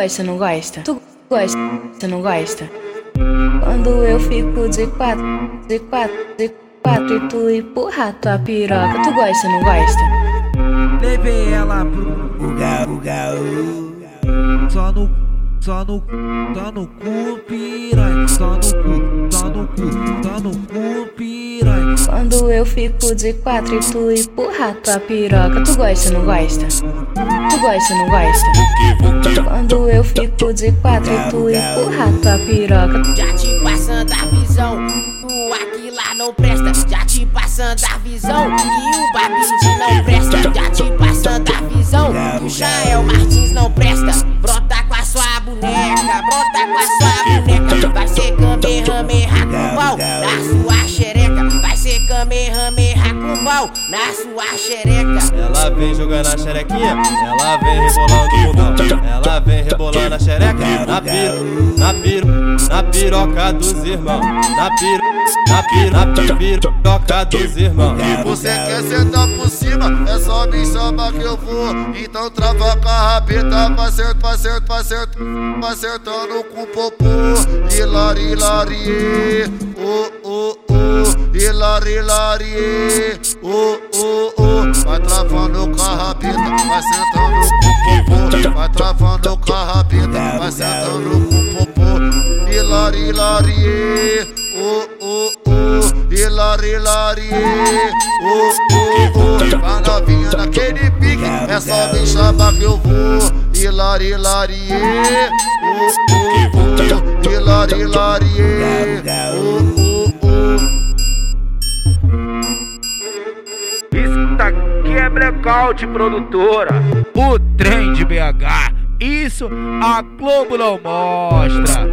gosta, não gosta? Tu gosta, você não gosta? Quando eu fico de quatro, de quatro, de quatro e tu empurra tua piroca, tu gosta, não gosta? Levei ela pro Uga, uga, uga. só no só no só no cu piranha, só no cu, só no cu, só no cu piranha. Quando eu fico de quatro e tu empurra tua piroca, tu gosta, não gosta? Tu gosta, não gosta? Quando eu fico de quatro e tu empurra tua piroca, Já te passando a visão, o aqui lá não presta. Já te passando a visão, que o Babidi não presta. Já te passando a visão, que o Jael Martins não presta. Brota com a sua boneca, brota com a sua boneca. Vai ser pau na sua xereca. Ela vem jogando a xerequinha, ela vem rebolando o bundão. Ela vem rebolando a xereca na piro, na piro, na piroca dos irmãos. Na piro, na piro, na piroca dos irmãos. Você quer sentar por cima, é só me chamar que eu vou. Então trava com a rabeta, vai acertar, vai acertando com o popô. Hilari, hilari, oh, oh, hilari, hilari, oh, oh, oh. Vai travando com a rabeta, vai sentando com o popô. Vai travando com a rabeta, vai sentando com o popô. Hilari, hilari, oh, oh, oh, hilari, hilari, oh, oh, oh. Vai novinha naquele pique, é só me chamar que eu vou. Hilari, hilari, oh, oh, oh, hilari, hilari, oh, daqui é blackout, produtora. O trem de BH. Isso a Globo não mostra.